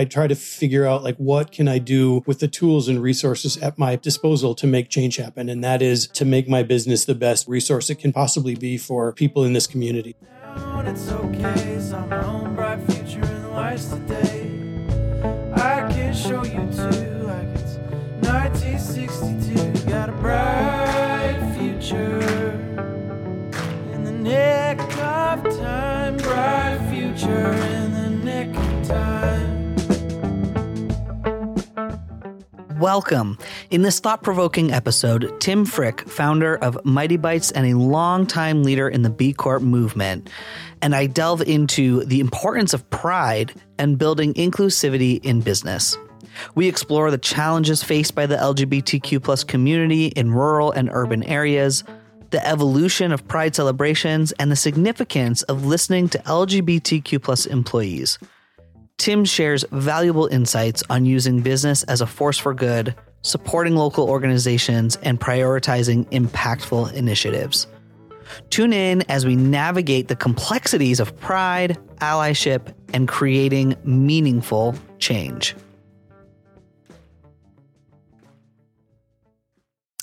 I try to figure out like what can I do with the tools and resources at my disposal to make change happen. And that is to make my business the best resource it can possibly be for people in this community. It's okay, I Welcome. In this thought provoking episode, Tim Frick, founder of Mighty Bytes and a longtime leader in the B Corp movement, and I delve into the importance of pride and building inclusivity in business. We explore the challenges faced by the LGBTQ plus community in rural and urban areas, the evolution of pride celebrations, and the significance of listening to LGBTQ plus employees. Tim shares valuable insights on using business as a force for good, supporting local organizations, and prioritizing impactful initiatives. Tune in as we navigate the complexities of pride, allyship, and creating meaningful change.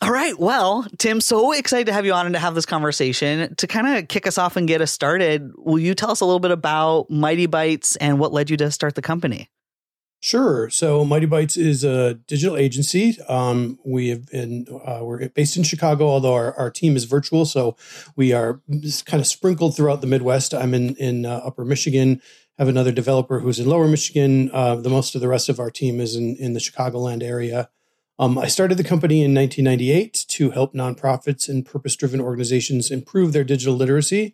All right. Well, Tim, so excited to have you on and to have this conversation. To kind of kick us off and get us started, will you tell us a little bit about Mighty Bytes and what led you to start the company? Sure. So Mighty Bytes is a digital agency. Um, we have been uh, we're based in Chicago, although our, our team is virtual. So we are kind of sprinkled throughout the Midwest. I'm in in uh, Upper Michigan. Have another developer who's in Lower Michigan. Uh, the most of the rest of our team is in in the Chicagoland area. Um, I started the company in 1998 to help nonprofits and purpose driven organizations improve their digital literacy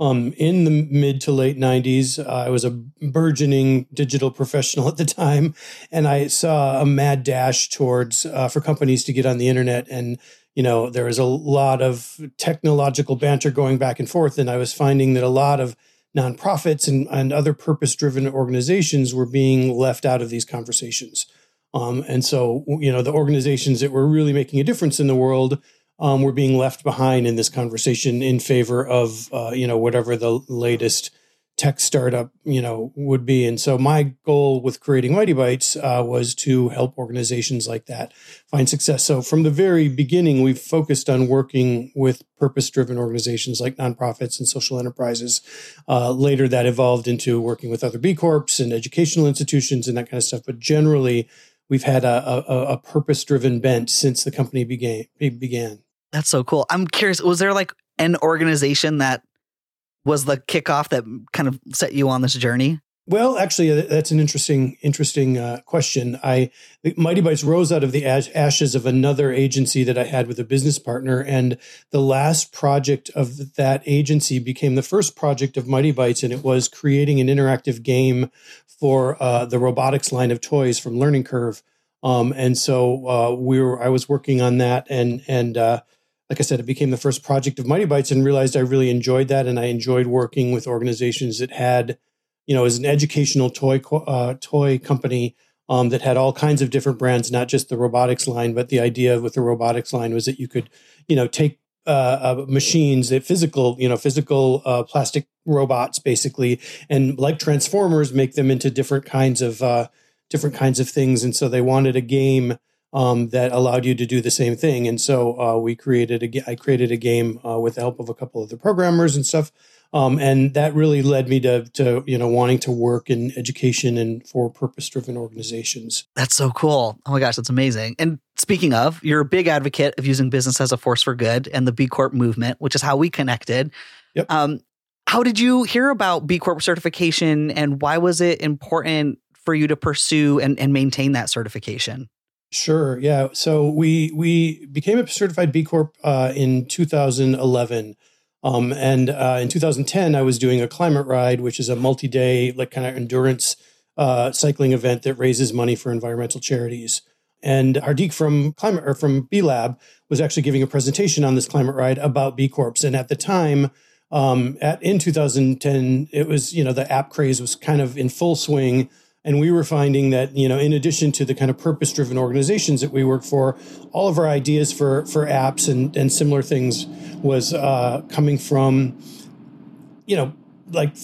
um, in the mid to late 90s, uh, I was a burgeoning digital professional at the time, and I saw a mad dash towards uh, for companies to get on the internet. And, you know, there was a lot of technological banter going back and forth. And I was finding that a lot of nonprofits and, and other purpose driven organizations were being left out of these conversations. Um, and so, you know, the organizations that were really making a difference in the world um, we're being left behind in this conversation in favor of uh, you know whatever the latest tech startup you know would be. And so my goal with creating mighty bytes uh, was to help organizations like that find success. So from the very beginning we've focused on working with purpose driven organizations like nonprofits and social enterprises. Uh, later that evolved into working with other b corps and educational institutions and that kind of stuff. But generally we've had a, a, a purpose driven bent since the company began began that's so cool. I'm curious, was there like an organization that was the kickoff that kind of set you on this journey? Well, actually, uh, that's an interesting, interesting uh, question. I Mighty Bytes rose out of the ashes of another agency that I had with a business partner, and the last project of that agency became the first project of Mighty Bytes, and it was creating an interactive game for uh, the Robotix line of toys from Learning Curve. Um, and so uh, we were, I was working on that, and and uh, like I said, it became the first project of Mighty Bytes and realized I really enjoyed that. And I enjoyed working with organizations that had, you know, as an educational toy, uh, toy company um, that had all kinds of different brands, not just the Robotix line, but the idea with the Robotix line was that you could, you know, take uh, uh, machines that physical, you know, physical uh, plastic robots basically, and like Transformers, make them into different kinds of uh, different kinds of things. And so they wanted a game um, that allowed you to do the same thing. And so uh, we created a, I created a game uh, with the help of a couple of the programmers and stuff. Um, and that really led me to, to, you know, wanting to work in education and for purpose driven organizations. That's so cool. Oh my gosh, that's amazing. And speaking of, you're a big advocate of using business as a force for good and the B Corp movement, which is how we connected. Yep. Um, how did you hear about B Corp certification and why was it important for you to pursue and, and maintain that certification? Sure. Yeah. So we we became a certified B Corp uh, in 2011. Um, and uh, in 2010, I was doing a climate ride, which is a multi-day, like kind of endurance uh, cycling event that raises money for environmental charities. And Hardik from Climate or from B Lab was actually giving a presentation on this climate ride about B Corps. And at the time, um, at in 2010, it was you know the app craze was kind of in full swing. And we were finding that, you know, in addition to the kind of purpose driven organizations that we work for, all of our ideas for, for apps and, and similar things was uh, coming from, you know, like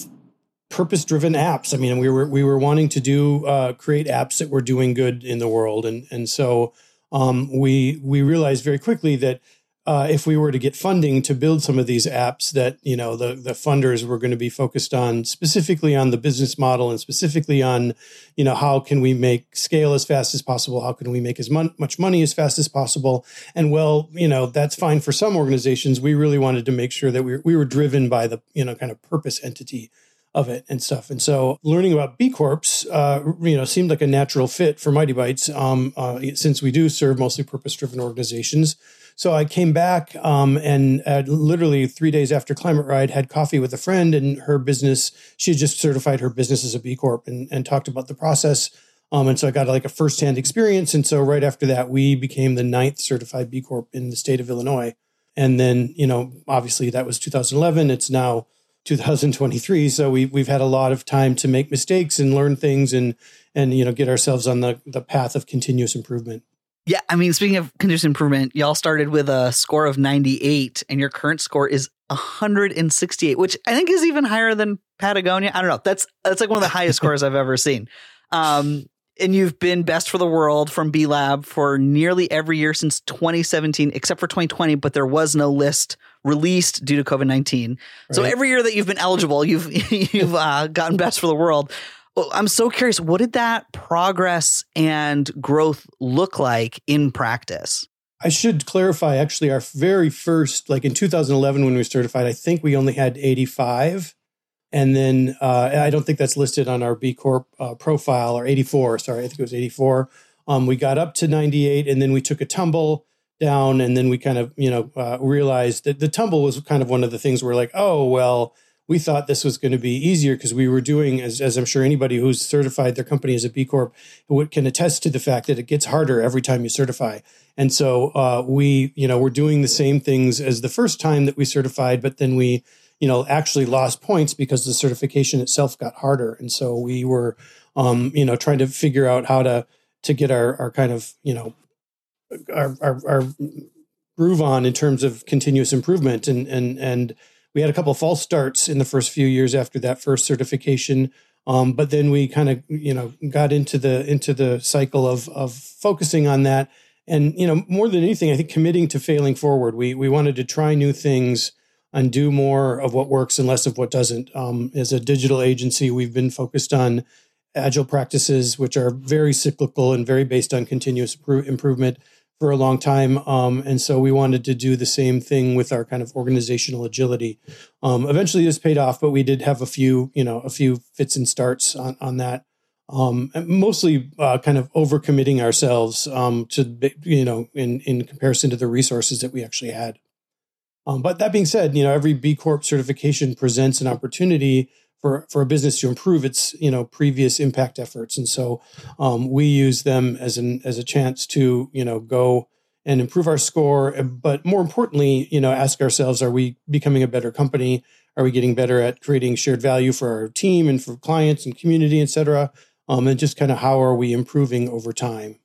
purpose driven apps. I mean, we were we were wanting to do uh, create apps that were doing good in the world, and and so um, we we realized very quickly that uh, if we were to get funding to build some of these apps, that you know the the funders were going to be focused on specifically on the business model and specifically on you know how can we make scale as fast as possible, how can we make as mon- much money as fast as possible, and well, you know that's fine for some organizations. We really wanted to make sure that we we were driven by the you know kind of purpose entity of it and stuff. And so learning about B Corps, uh, you know, seemed like a natural fit for Mighty Bytes um, uh, since we do serve mostly purpose driven organizations. So I came back um, and literally three days after Climate Ride had coffee with a friend and her business. She had just certified her business as a B Corp and, and talked about the process. Um, and so I got like a firsthand experience. And so right after that, we became the ninth certified B Corp in the state of Illinois. And then, you know, obviously that was 2011. It's now 2023 so we we've had a lot of time to make mistakes and learn things and and you know get ourselves on the the path of continuous improvement. Yeah i mean speaking of continuous improvement y'all started with a score of 98 and your current score is 168 which i think is even higher than patagonia. I don't know. That's that's like one of the highest scores i've ever seen. Um and you've been best for the world from B Lab for nearly every year since 2017, except for 2020. But there was no list released due to COVID 19. Right. So every year that you've been eligible, you've you've uh, gotten best for the world. I'm so curious, what did that progress and growth look like in practice? I should clarify actually, our very first, like in 2011 when we certified, I think we only had 85. And then uh, I don't think that's listed on our B Corp uh, profile or 84. Sorry, I think it was 84. Um, we got up to 98 and then we took a tumble down and then we kind of you know uh, realized that the tumble was kind of one of the things where like oh well we thought this was going to be easier because we were doing as, as i'm sure anybody who's certified their company as a b corp can attest to the fact that it gets harder every time you certify and so uh, we you know we're doing the same things as the first time that we certified but then we you know actually lost points because the certification itself got harder. And so we were um, you know trying to figure out how to to get our, our kind of you know our, our, our groove on in terms of continuous improvement. And and and we had a couple of false starts in the first few years after that first certification. Um, but then we kind of you know got into the into the cycle of of focusing on that. And you know more than anything i think committing to failing forward. We we wanted to try new things and do more of what works and less of what doesn't um, as a digital agency we've been focused on agile practices which are very cyclical and very based on continuous improvement for a long time. Um, and so we wanted to do the same thing with our kind of organizational agility. Um, eventually this paid off, but we did have a few, you know, a few fits and starts on, on that. Um, mostly uh, kind of overcommitting ourselves um, to, you know, in, in comparison to the resources that we actually had. Um, but that being said, you know, every B Corp certification presents an opportunity for for a business to improve its you know previous impact efforts. And so um, we use them as an as a chance to you know go and improve our score. But more importantly you know ask ourselves are we becoming a better company? Are we getting better at creating shared value for our team and for clients and community et cetera? Um, and just kind of how are we improving over time?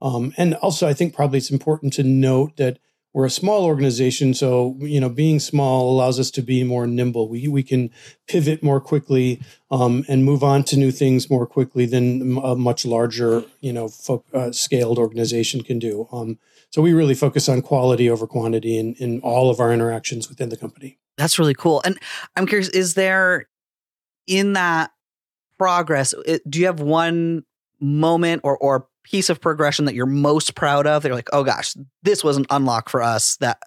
Um, and also i think probably it's important to note that we're a small organization, so you know being small allows us to be more nimble. We we can pivot more quickly um, and move on to new things more quickly than a much larger you know uh, scaled organization can do. Um, so we really focus on quality over quantity in in all of our interactions within the company. That's really cool. And I'm curious, is there in that progress? Do you have one moment or or piece of progression that you're most proud of? They're like, oh gosh, this was an unlock for us that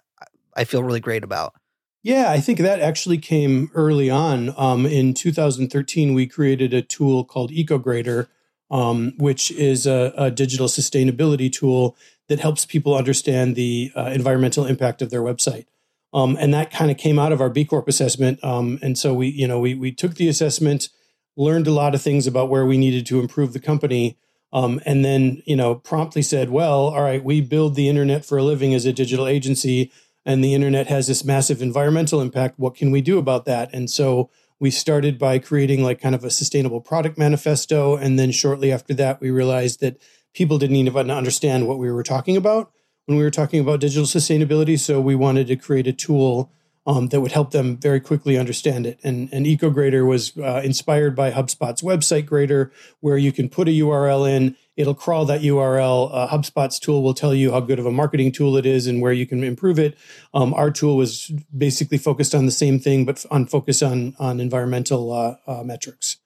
I feel really great about. Yeah, I think that actually came early on. Um, in 2013, we created a tool called EcoGrader, um, which is a, a, digital sustainability tool that helps people understand the uh, environmental impact of their website. Um, and that kind of came out of our B Corp assessment. Um, and so we, you know, we we took the assessment, learned a lot of things about where we needed to improve the company, um, and then, you know, promptly said, well, all right, we build the internet for a living as a digital agency, and the internet has this massive environmental impact. What can we do about that? And so we started by creating like kind of a sustainable product manifesto. And then shortly after that, we realized that people didn't even understand what we were talking about when we were talking about digital sustainability. So we wanted to create a tool um, that would help them very quickly understand it. And, and EcoGrader was uh, inspired by HubSpot's website grader, where you can put a URL in, it'll crawl that URL. Uh, HubSpot's tool will tell you how good of a marketing tool it is and where you can improve it. Um, our tool was basically focused on the same thing, but on focus on on environmental uh, uh metrics.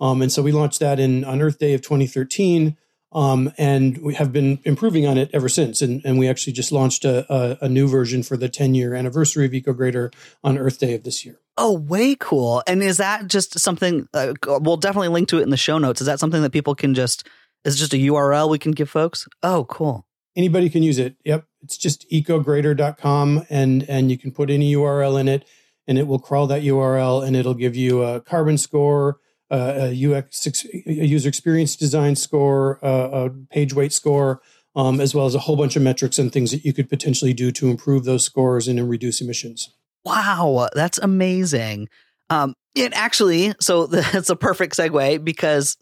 Um, and so we launched that in on Earth Day of 2013. Um, and we have been improving on it ever since. And, and we actually just launched a, a, a new version for the 10 year anniversary of EcoGrader on Earth Day of this year. Oh, way cool. And is that just something, uh, we'll definitely link to it in the show notes. Is that something that people can just, is just a URL we can give folks? Oh, cool. Anybody can use it. Yep. It's just ecograder.com and, and you can put any URL in it and it will crawl that URL and it'll give you a carbon score a UX a user experience design score, a page weight score, um, as well as a whole bunch of metrics and things that you could potentially do to improve those scores and reduce emissions. Wow, that's amazing. Um, it actually, so that's a perfect segue because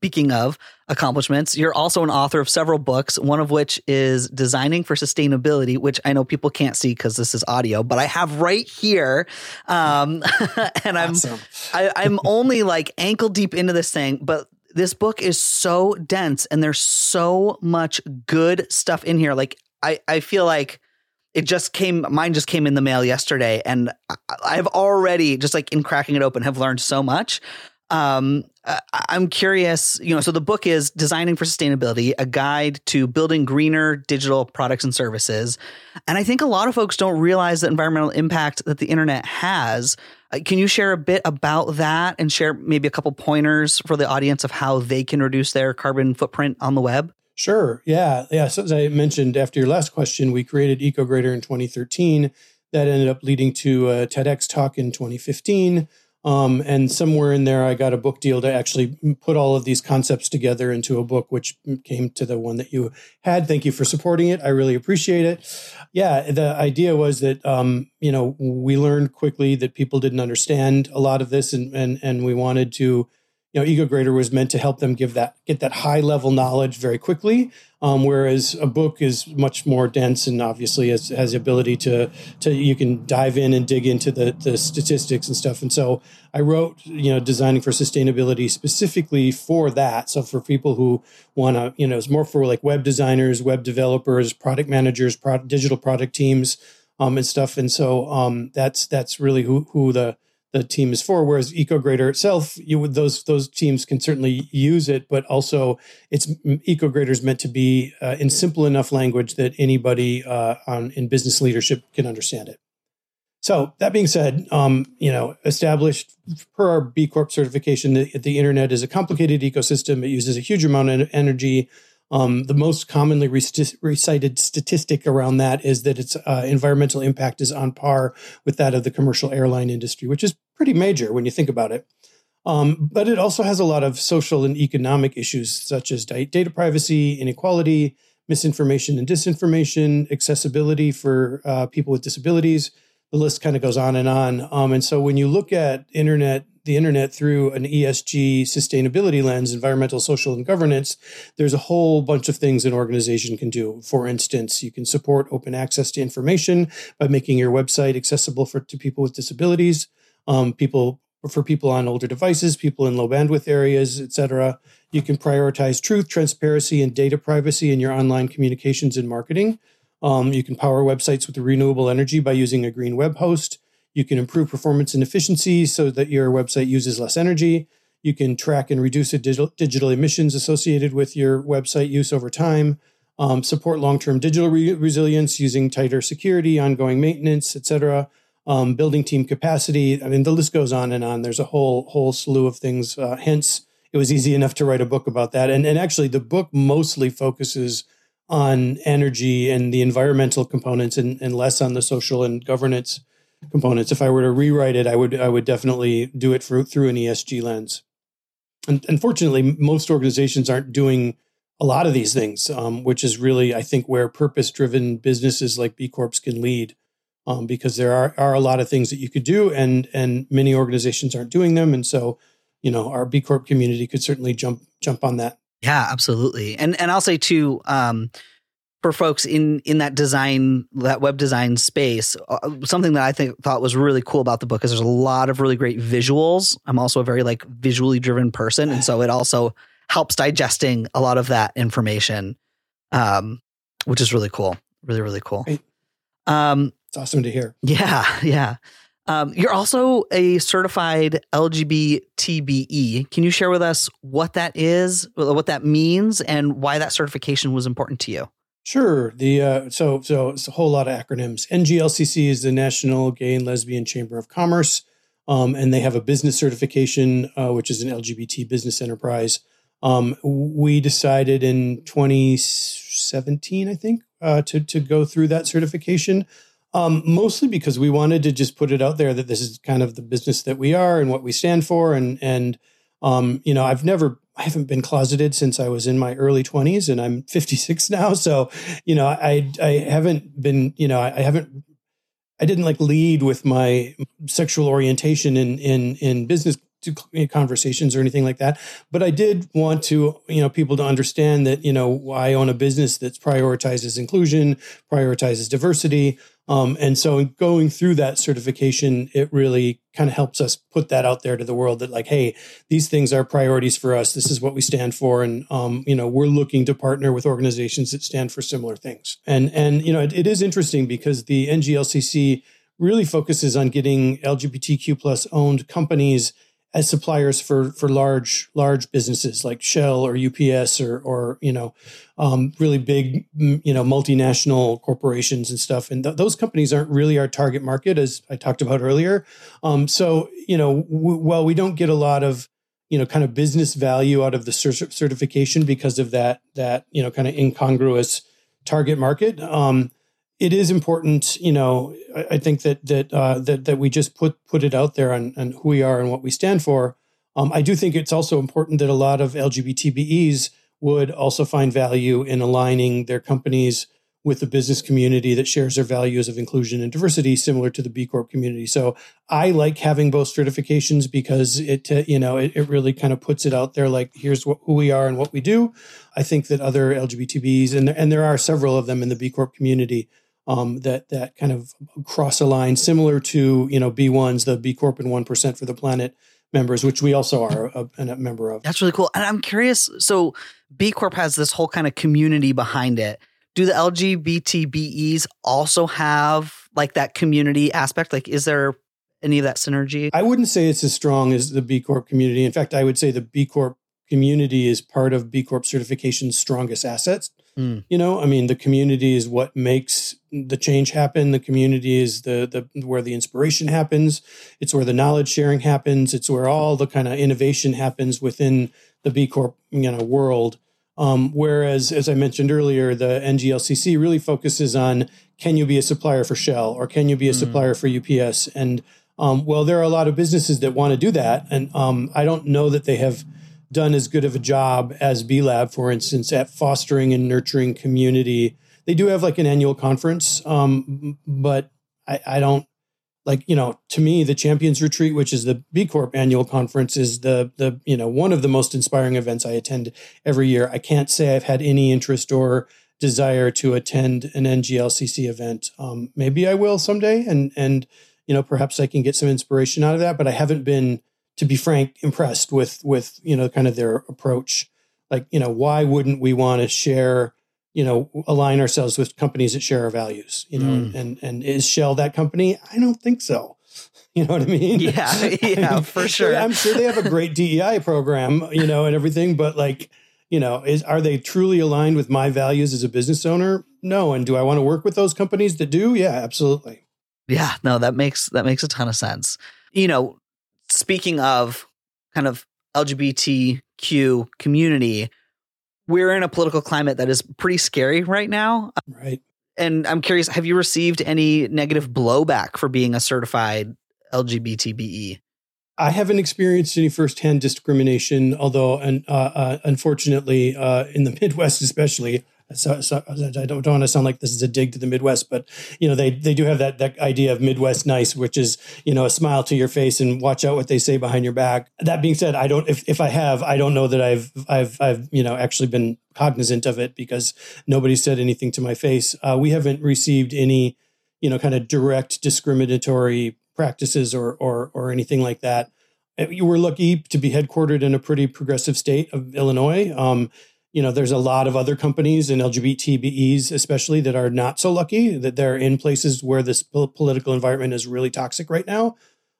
Speaking of accomplishments, you're also an author of several books, one of which is Designing for Sustainability, which I know people can't see because this is audio, but I have right here. Um, and I'm awesome. I, I'm only like ankle deep into this thing, but this book is so dense and there's so much good stuff in here. Like I, I feel like it just came mine just came in the mail yesterday and i've already just like in cracking it open have learned so much um, I'm curious, you know, so the book is Designing for Sustainability, a guide to building greener digital products and services. And I think a lot of folks don't realize the environmental impact that the internet has. Uh, can you share a bit about that and share maybe a couple pointers for the audience of how they can reduce their carbon footprint on the web? Sure. Yeah. Yeah. So as I mentioned after your last question, we created EcoGrader in 2013. That ended up leading to a TEDx talk in 2015 um, and somewhere in there, I got a book deal to actually put all of these concepts together into a book, which came to the one that you had. Thank you for supporting it. I really appreciate it. Yeah, the idea was that um, you know we learned quickly that people didn't understand a lot of this, and and and we wanted to you know, EcoGrader was meant to help them give that get that high level knowledge very quickly. Um, whereas a book is much more dense and obviously has, has the ability to to you can dive in and dig into the the statistics and stuff. And so I wrote, you know, designing for sustainability specifically for that. So for people who want to, you know, it's more for like web designers, web developers, product managers, product, digital product teams, um, and stuff. And so um, that's that's really who who the the team is for. Whereas EcoGrader itself, you would those those teams can certainly use it, but also it's EcoGrader is meant to be uh, in simple enough language that anybody uh, on in business leadership can understand it. So that being said, um, you know, established per our B Corp certification, the, the internet is a complicated ecosystem. It uses a huge amount of energy. Um, the most commonly recited statistic around that is that its uh, environmental impact is on par with that of the commercial airline industry, which is pretty major when you think about it. Um, but it also has a lot of social and economic issues, such as data privacy, inequality, misinformation and disinformation, accessibility for uh, people with disabilities. The list kind of goes on and on. Um, and so when you look at internet the internet through an ESG sustainability lens, environmental, social, and governance, there's a whole bunch of things an organization can do. For instance, you can support open access to information by making your website accessible for to people with disabilities, um, people for people on older devices, people in low bandwidth areas, etc. You can prioritize truth, transparency, and data privacy in your online communications and marketing. Um, you can power websites with renewable energy by using a green web host. You can improve performance and efficiency so that your website uses less energy. You can track and reduce the digital, digital emissions associated with your website use over time. Um, support long-term digital re- resilience using tighter security, ongoing maintenance, etc. Um, building team capacity. I mean, the list goes on and on. There's a whole whole slew of things. Uh, hence, it was easy enough to write a book about that. And and actually, the book mostly focuses on energy and the environmental components, and, and less on the social and governance components. If I were to rewrite it, I would I would definitely do it for, through an ESG lens. And unfortunately, most organizations aren't doing a lot of these things, um, which is really I think where purpose driven businesses like B Corps can lead. Um, because there are, are a lot of things that you could do and and many organizations aren't doing them and so you know our b corp community could certainly jump jump on that yeah absolutely and and i'll say too um, for folks in in that design that web design space uh, something that i think thought was really cool about the book is there's a lot of really great visuals. I'm also a very like visually driven person and so it also helps digesting a lot of that information um which is really cool really really cool. Um it's awesome to hear. yeah yeah. Um, you're also a certified LGBTBE. Can you share with us what that is, what that means, and why that certification was important to you? Sure. The uh, so so it's a whole lot of acronyms. NGLCC is the National Gay and Lesbian Chamber of Commerce, um, and they have a business certification, uh, which is an LGBT business enterprise. Um, we decided in 2017, I think, uh, to to go through that certification. Um, mostly because we wanted to just put it out there that this is kind of the business that we are and what we stand for, and and um, you know, I've never I haven't been closeted since I was in my early 20s and I'm 56 now. So, you know, I, I haven't been, you know, I haven't, I didn't like lead with my sexual orientation in, in, in business conversations or anything like that. But I did want to, you know, people to understand that, you know, I own a business that prioritizes inclusion, prioritizes diversity. Um, and so in going through that certification, it really kind of helps us put that out there to the world that like, hey, these things are priorities for us. This is what we stand for. And, um, you know, we're looking to partner with organizations that stand for similar things. And, and, you know, it, it is interesting because the NGLCC really focuses on getting LGBTQ plus owned companies as suppliers for for large large businesses like Shell or UPS or or you know um, really big you know multinational corporations and stuff. And th- those companies aren't really our target market, as I talked about earlier. Um, so you know, w- while we don't get a lot of you know kind of business value out of the cert- certification because of that that you know kind of incongruous target market. Um, it is important, you know. I, I think that that uh, that that we just put put it out there on, on who we are and what we stand for. Um, I do think it's also important that a lot of LGBTBEs would also find value in aligning their companies with the business community that shares their values of inclusion and diversity, similar to the B Corp community. So I like having both certifications because it, uh, you know, it, it, really kind of puts it out there. Like, here's what, who we are and what we do. I think that other LGBTBs and and there are several of them in the B Corp community um, that that kind of cross a line, similar to you know B1s, the B Corp and One Percent for the Planet members, which we also are a, a, member of. That's really cool. And I'm curious. So B Corp has this whole kind of community behind it. Do the LGBTBEs also have like that community aspect? Like, is there any of that synergy? I wouldn't say it's as strong as the B Corp community. In fact, I would say the B Corp community is part of B Corp certification's strongest assets. Mm. You know, I mean, the community is what makes the change happen. The community is the the where the inspiration happens. It's where the knowledge sharing happens. It's where all the kind of innovation happens within the B Corp you know world. Um, whereas, as I mentioned earlier, the NGLCC really focuses on can you be a supplier for Shell or can you be a mm. supplier for UPS? And um, well, there are a lot of businesses that want to do that, and um, I don't know that they have done as good of a job as B Lab, for instance, at fostering and nurturing community. They do have like an annual conference, um, but I, I don't like you know to me the champions retreat which is the b corp annual conference is the the you know one of the most inspiring events i attend every year i can't say i've had any interest or desire to attend an nglcc event um, maybe i will someday and and you know perhaps i can get some inspiration out of that but i haven't been to be frank, impressed with with you know kind of their approach. Like you know, why wouldn't we want to share? You know, align ourselves with companies that share our values. You know, mm. and and is Shell that company? I don't think so. You know what I mean? Yeah, yeah, I mean, for sure. I'm sure they have a great DEI program, you know, and everything, but like, you know, is are they truly aligned with my values as a business owner? No. And do I want to work with those companies that do? Yeah, absolutely. Yeah, no, that makes that makes a ton of sense. You know, speaking of kind of LGBTQ community, we're in a political climate that is pretty scary right now. Right. And I'm curious, have you received any negative blowback for being a certified LGBTBE? I haven't experienced any firsthand discrimination, although, and uh, uh, unfortunately, uh, in the Midwest especially, So, so, I don't, don't want to sound like this is a dig to the Midwest, but you know they they do have that that idea of Midwest nice, which is you know a smile to your face and watch out what they say behind your back. That being said, I don't if, if I have, I don't know that I've I've I've you know actually been cognizant of it because nobody said anything to my face. Uh, we haven't received any you know kind of direct discriminatory practices or or or anything like that. Uh, you were lucky to be headquartered in a pretty progressive state of Illinois. Um, you know, there's a lot of other companies and LGBTBEs, especially, that are not so lucky that they're in places where this political environment is really toxic right now.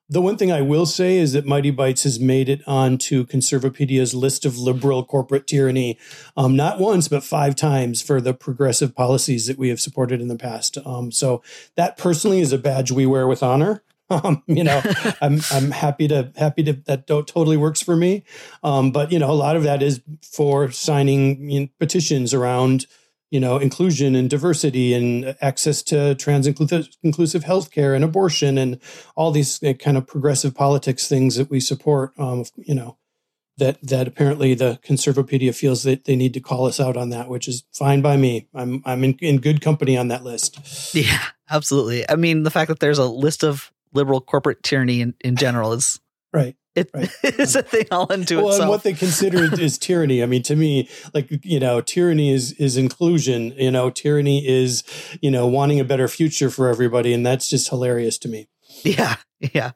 The one thing I will say is that Mightybytes has made it onto Conservapedia's list of liberal corporate tyranny, um, not once, but five times for the progressive policies that we have supported in the past. Um, so that personally is a badge we wear with honor. Um, you know, I'm I'm happy to happy to that totally works for me. Um, but you know, a lot of that is for signing you know, petitions around you know inclusion and diversity and access to trans inclusive, healthcare and abortion and all these uh, kind of progressive politics things that we support. Um, you know, that that apparently the Conservapedia feels that they need to call us out on that, which is fine by me. I'm I'm in, in good company on that list. Yeah, absolutely. I mean, the fact that there's a list of liberal corporate tyranny in, in general is right. It, right. it's a thing all into well, itself. And what they consider is tyranny. I mean, to me, like you know, tyranny is is inclusion. You know, tyranny is you know wanting a better future for everybody, and that's just hilarious to me. Yeah, yeah.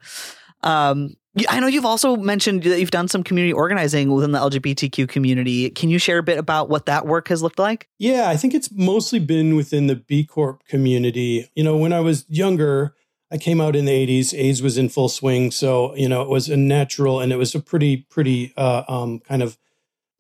Um, I know you've also mentioned that you've done some community organizing within the LGBTQ community. Can you share a bit about what that work has looked like? Yeah, I think it's mostly been within the B Corp community. You know, when I was younger, I came out in the 80s. AIDS was in full swing. So, you know, it was a natural and it was a pretty, pretty uh, um, kind of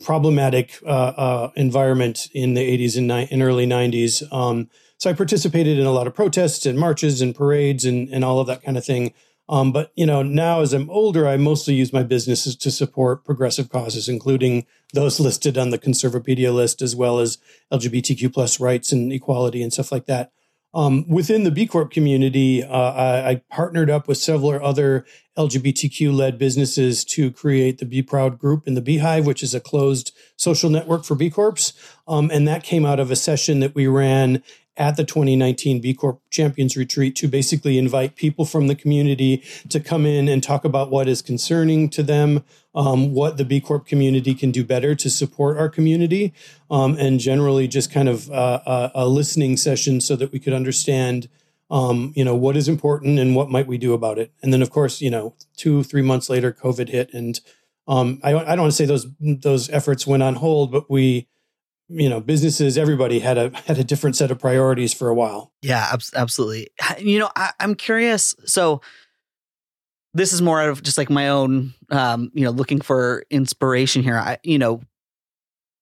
problematic uh, uh, environment in the 80s and, ni- early 90s. Um, so I participated in a lot of protests and marches and parades and, and all of that kind of thing. Um, but you know, now as I'm older, I mostly use my businesses to support progressive causes, including those listed on the Conservapedia list, as well as LGBTQ plus rights and equality and stuff like that. Um, within the B Corp community, uh, I, I, partnered up with several other LGBTQ led businesses to create the Be Proud group in the B Hive, which is a closed social network for B Corps. Um, and that came out of a session that we ran at the 2019 B Corp Champions Retreat to basically invite people from the community to come in and talk about what is concerning to them, um, what the B Corp community can do better to support our community, um, and generally just kind of uh, a, a, listening session so that we could understand. Um, you know what is important and what might we do about it, and then of course, you know, two three months later, COVID hit, and um, I, I don't want to say those those efforts went on hold, but we you know businesses everybody had a had a different set of priorities for a while yeah absolutely you know I, i'm curious so this is more out of just like my own um you know looking for inspiration here. I you know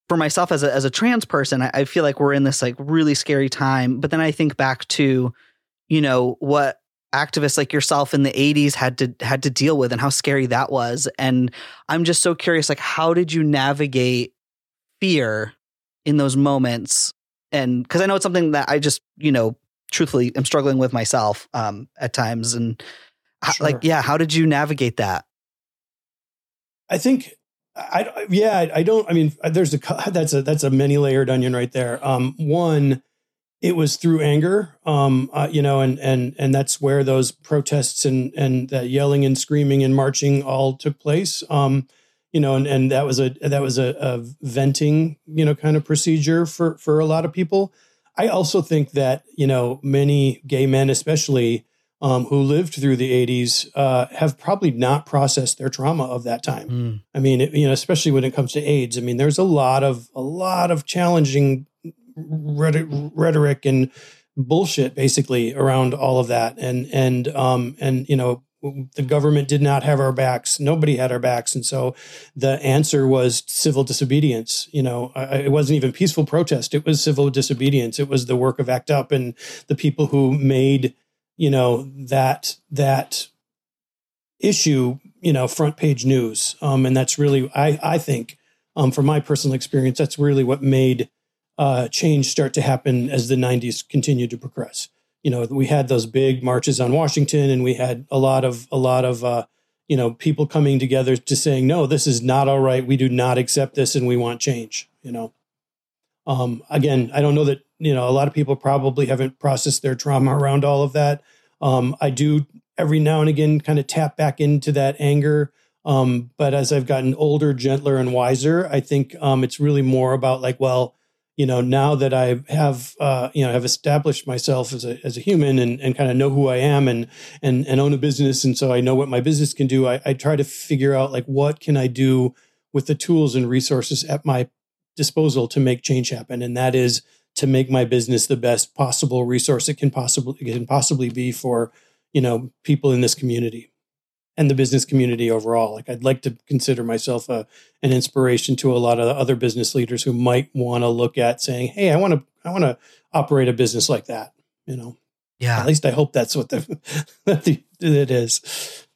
for myself as a as a trans person I, I feel like we're in this like really scary time. But then i think back to you know what activists like yourself in the 80s had to had to deal with and how scary that was. And i'm just so curious like how did you navigate fear in those moments? And because i know it's something that i just you know truthfully am struggling with myself um at times. And sure. like yeah how did you navigate that i think i yeah I, I don't i mean there's a that's a that's a many layered onion right there um one it was through anger um uh, you know and and and that's where those protests and and that yelling and screaming and marching all took place um you know, and, and that was a that was a, a venting, you know, kind of procedure for for a lot of people. I also think that you know many gay men, especially um, who lived through the '80s, uh, have probably not processed their trauma of that time. Mm. I mean, it, you know, especially when it comes to AIDS. I mean, there's a lot of a lot of challenging rhetoric and bullshit basically around all of that, and and um, and you know the government did not have our backs. Nobody had our backs. And so the answer was civil disobedience. You know, it wasn't even peaceful protest. It was civil disobedience. It was the work of ACT UP and the people who made, you know, that, that issue, you know, front page news. Um, and that's really, I, I think, um, from my personal experience, that's really what made uh, change start to happen as the 90s continued to progress you know, we had those big marches on Washington, and we had a lot of a lot of uh, you know people coming together to saying, no, this is not all right. We do not accept this, and we want change. You know, Um, again, I don't know that you know a lot of people probably haven't processed their trauma around all of that. Um, I do every now and again kind of tap back into that anger. Um, but as I've gotten older, gentler, and wiser, I think um, it's really more about like, well, you know, now that I have, uh, you know, have established myself as a as a human and, and kind of know who I am and and and own a business, and so I know what my business can do. I, I try to figure out like what can I do with the tools and resources at my disposal to make change happen, and that is to make my business the best possible resource it can possibly it can possibly be for you know people in this community and the business community overall. Like i'd like to consider myself a, an inspiration to a lot of other business leaders who might want to look at saying hey i want to i want to operate a business like that you know? Yeah. At least i hope that's what the, the it is.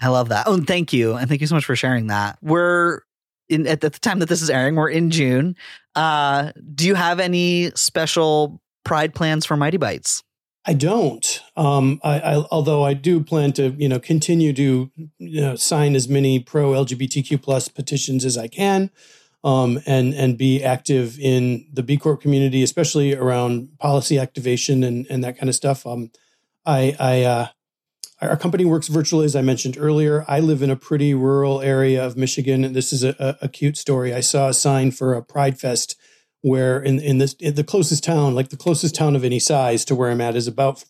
I love that. Oh and thank you. And thank you so much for sharing that. We're in at the time that this is airing we're in june uh do you have any special pride plans for Mightybytes I don't. Um, I, I, although I do plan to, you know, continue to you know, sign as many pro LGBTQ plus petitions as I can, um, and and be active in the B Corp community, especially around policy activation and and that kind of stuff. Um, I, I uh, our company works virtually, as I mentioned earlier. I live in a pretty rural area of Michigan, and this is a, a, cute story. I saw a sign for a Pride Fest where in in this in the closest town, like the closest town of any size to where I'm at, is about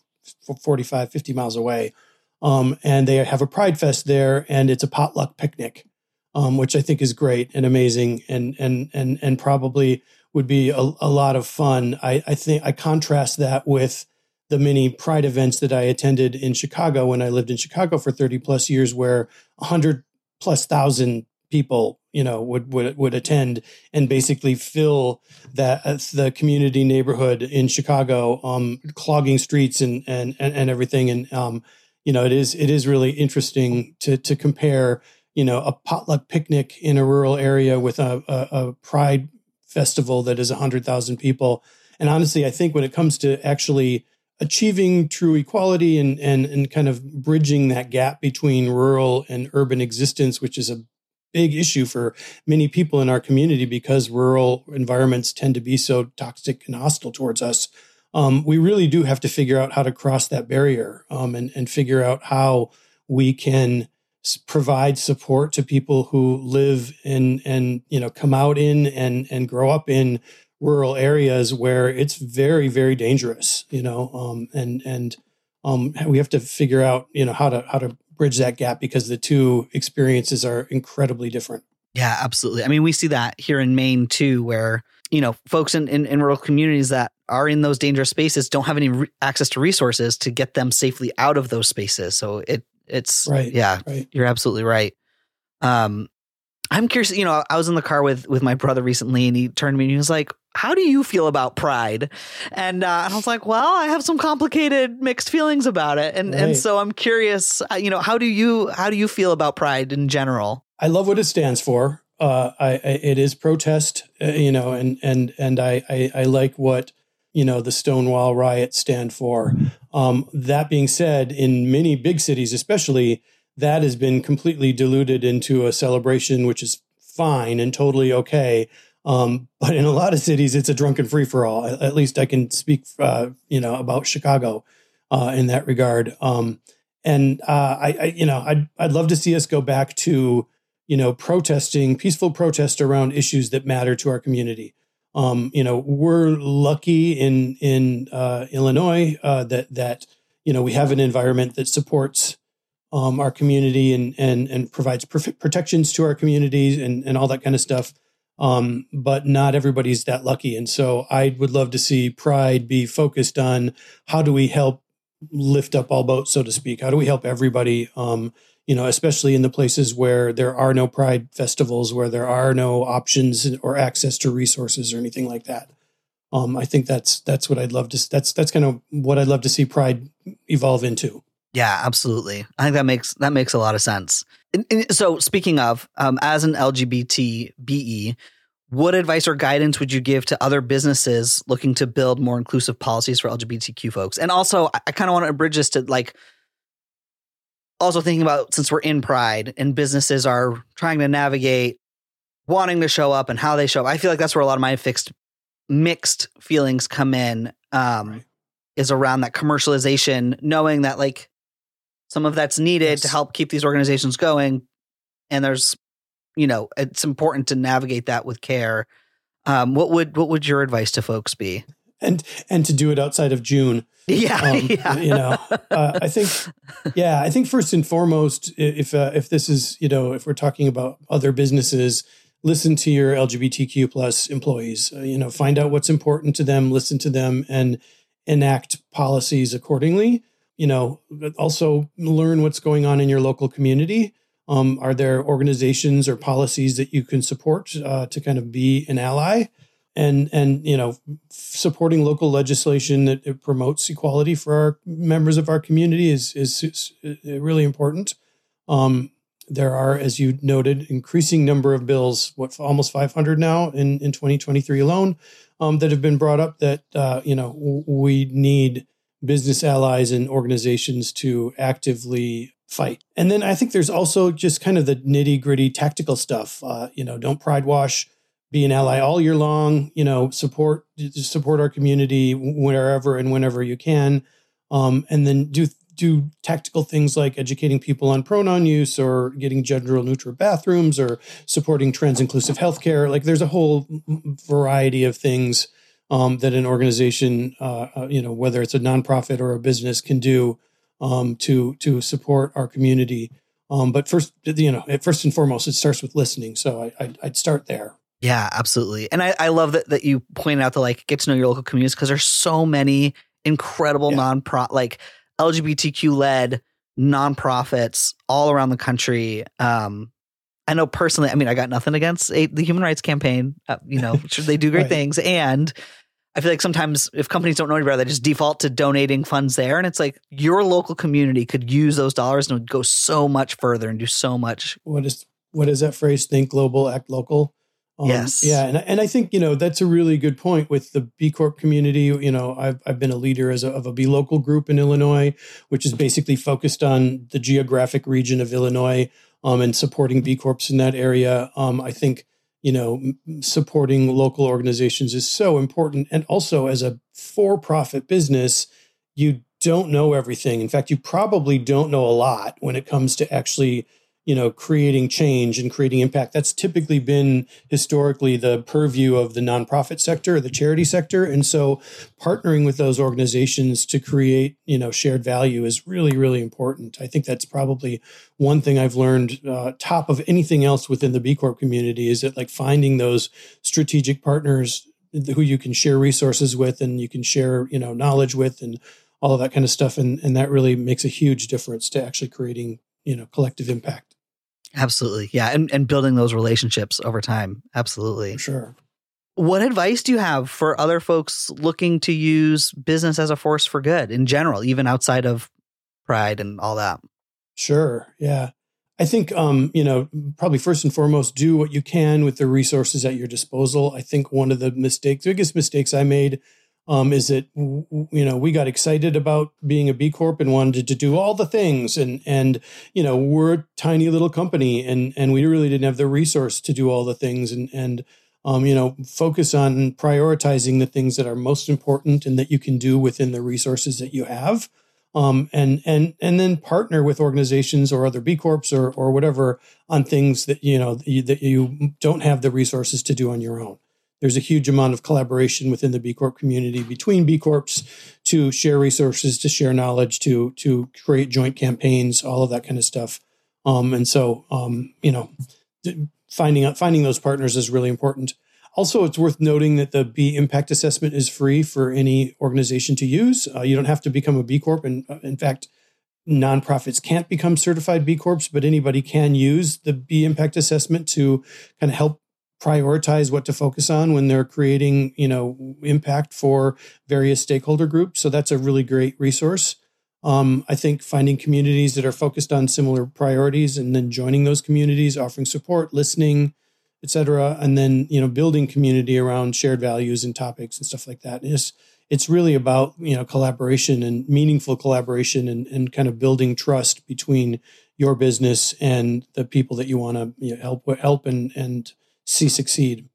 45, 50 miles away. Um, and they have a Pride Fest there, and it's a potluck picnic, um, which I think is great and amazing, and and and and probably would be a, a lot of fun. I, I think I contrast that with the many Pride events that I attended in Chicago when I lived in Chicago for 30 plus years, where 100 plus thousand people you know would would would attend and basically fill that uh, the community neighborhood in Chicago, um, clogging streets and and and, and everything. And um, you know, it is it is really interesting to to compare you know a potluck picnic in a rural area with a, a, a pride festival that is hundred thousand people. And honestly, I think when it comes to actually achieving true equality and, and and kind of bridging that gap between rural and urban existence, which is a big issue for many people in our community because rural environments tend to be so toxic and hostile towards us. Um, we really do have to figure out how to cross that barrier um, and, and figure out how we can provide support to people who live in and you know come out in and and grow up in rural areas where it's very very dangerous you know um, and and um, we have to figure out you know how to how to bridge that gap because the two experiences are incredibly different. Yeah, absolutely. I mean, we see that here in Maine too, where you know folks in, in, in rural communities that are in those dangerous spaces don't have any re- access to resources to get them safely out of those spaces. So it it's right. Yeah, right. you're absolutely right. Um, I'm curious. You know, I was in the car with with my brother recently, and he turned to me and he was like, how do you feel about pride? And, uh, and I was like, well, I have some complicated mixed feelings about it. And, right. and so I'm curious, uh, you know, how do you, how do you feel about pride in general? I love what it stands for. Uh, I, I, it is protest, uh, you know, and, and, and I, I, I, like what, you know, the Stonewall riots stand for. Um, that being said, in many big cities, especially, that has been completely diluted into a celebration, which is fine and totally okay um, but in a lot of cities, it's a drunken free for all. At least I can speak, uh, you know, about Chicago uh, in that regard. Um, and uh, I, I, you know, I'd I'd love to see us go back to, you know, protesting, peaceful protest around issues that matter to our community. Um, you know, we're lucky in in uh, Illinois uh, that that you know we have an environment that supports um, our community and and and provides protections to our communities and and all that kind of stuff. Um, but not everybody's that lucky. And so I would love to see Pride be focused on how do we help lift up all boats, so to speak? How do we help everybody? Um, you know, especially in the places where there are no Pride festivals, where there are no options or access to resources or anything like that. Um, I think that's that's what I'd love to. That's that's kind of what I'd love to see Pride evolve into. Yeah, absolutely. I think that makes that makes a lot of sense. And, and so, speaking of, um, as an LGBT BE, what advice or guidance would you give to other businesses looking to build more inclusive policies for LGBTQ folks? And also, I, I kind of want to bridge this to like also thinking about since we're in Pride and businesses are trying to navigate wanting to show up and how they show up. I feel like that's where a lot of my fixed mixed feelings come in um, right. is around that commercialization, knowing that like some of that's needed yes. to help keep these organizations going. And there's, you know, it's important to navigate that with care. Um, what would what would your advice to folks be? And and to do it outside of June. Yeah, um, yeah. you know, uh, I think, yeah, I think first and foremost, if uh, if this is, you know, if we're talking about other businesses, listen to your LGBTQ plus employees. Uh, you know, find out what's important to them, listen to them, and enact policies accordingly. You know, also learn what's going on in your local community. Um, are there organizations or policies that you can support uh, to kind of be an ally? and and you know supporting local legislation that promotes equality for our members of our community is is, is really important. Um, there are, as you noted, increasing number of bills, what almost 500 now in in 2023 alone, um, that have been brought up that uh, you know we need business allies and organizations to actively fight. And then I think there's also just kind of the nitty gritty tactical stuff. Uh, you know, don't pride wash be an ally all year long. You know, support support our community wherever and whenever you can, um, and then do do tactical things like educating people on pronoun use or getting gender neutral bathrooms or supporting trans inclusive healthcare. Like there's a whole variety of things um, that an organization, uh, uh, you know, whether it's a nonprofit or a business, can do um, to to support our community. Um, but first, you know, first and foremost, it starts with listening. So I, I'd, I'd start there. Yeah, absolutely. And I, I love that, that you pointed out the like get to know your local communities because there's so many incredible yeah. non-pro like LGBTQ led nonprofits all around the country. Um, I know personally, I mean, I got nothing against a, the Human Rights Campaign. Uh, you know, they do great right. things. And I feel like sometimes if companies don't know any better, they just default to donating funds there. And it's like your local community could use those dollars and would go so much further and do so much. What is what is that phrase? Think global, act local. Um, yes. Yeah, and and I think you know that's a really good point with the B Corp community. You know, I've I've been a leader as a, of a B local group in Illinois, which is basically focused on the geographic region of Illinois um, and supporting B Corps in that area. Um, I think you know supporting local organizations is so important, and also as a for-profit business, you don't know everything. In fact, you probably don't know a lot when it comes to actually you know creating change and creating impact. That's typically been historically the purview of the nonprofit sector or the charity sector. And so partnering with those organizations to create you know shared value is really really important. I think that's probably one thing i've learned uh, top of anything else within the b corp community is that like finding those strategic partners who you can share resources with and you can share you know knowledge with and all of that kind of stuff. And and that really makes a huge difference to actually creating you know collective impact Absolutely. Yeah. And, and building those relationships over time. Absolutely. For sure. What advice do you have for other folks looking to use business as a force for good in general, even outside of pride and all that? Sure. Yeah. I think, um, you know, probably first and foremost, do what you can with the resources at your disposal. I think one of the mistakes, biggest mistakes I made um, is that you know we got excited about being a B Corp and wanted to do all the things, and and you know we're a tiny little company, and and we really didn't have the resource to do all the things, and and um, you know focus on prioritizing the things that are most important and that you can do within the resources that you have. Um, and and and then partner with organizations or other B Corps or or whatever on things that you know that you, that you don't have the resources to do on your own there's a huge amount of collaboration within the B Corp community between B Corps to share resources, to share knowledge, to to create joint campaigns, all of that kind of stuff. Um, and so, um, you know, finding out finding those partners is really important. Also, it's worth noting that the B Impact Assessment is free for any organization to use. Uh, you don't have to become a B Corp, and uh, in fact, nonprofits can't become certified B Corps, but anybody can use the B Impact Assessment to kind of help prioritize what to focus on when they're creating you know impact for various stakeholder groups. So that's a really great resource. Um, i think finding communities that are focused on similar priorities and then joining those communities offering support listening etc and then you know building community around shared values and topics and stuff like that it's it's really about you know collaboration and meaningful collaboration and, and kind of building trust between your business and the people that you want to you know, help help and and see succeed.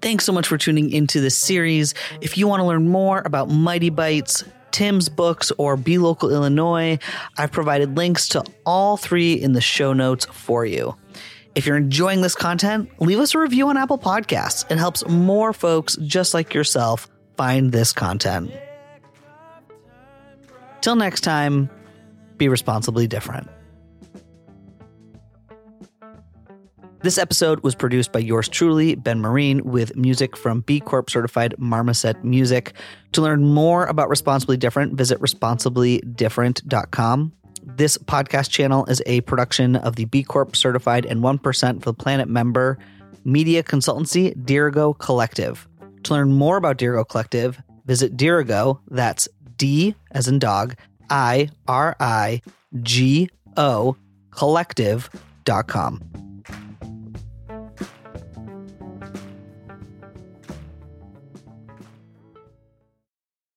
Thanks so much for tuning into this series. If you want to learn more about Mightybytes, Tim's books, or B Local Illinois, I've provided links to all three in the show notes for you. If you're enjoying this content, leave us a review on Apple Podcasts. It helps more folks just like yourself find this content. Till next time, be responsibly different. This episode was produced by yours truly, Ben Marine, with music from B Corp certified Marmoset Music. To learn more about Responsibly Different, visit responsiblydifferent.com. This podcast channel is a production of the B Corp certified and 1% for the planet member media consultancy Dirigo Collective. To learn more about Dirigo Collective, visit Dirigo, that's D as in dog, I R I G O collective.com.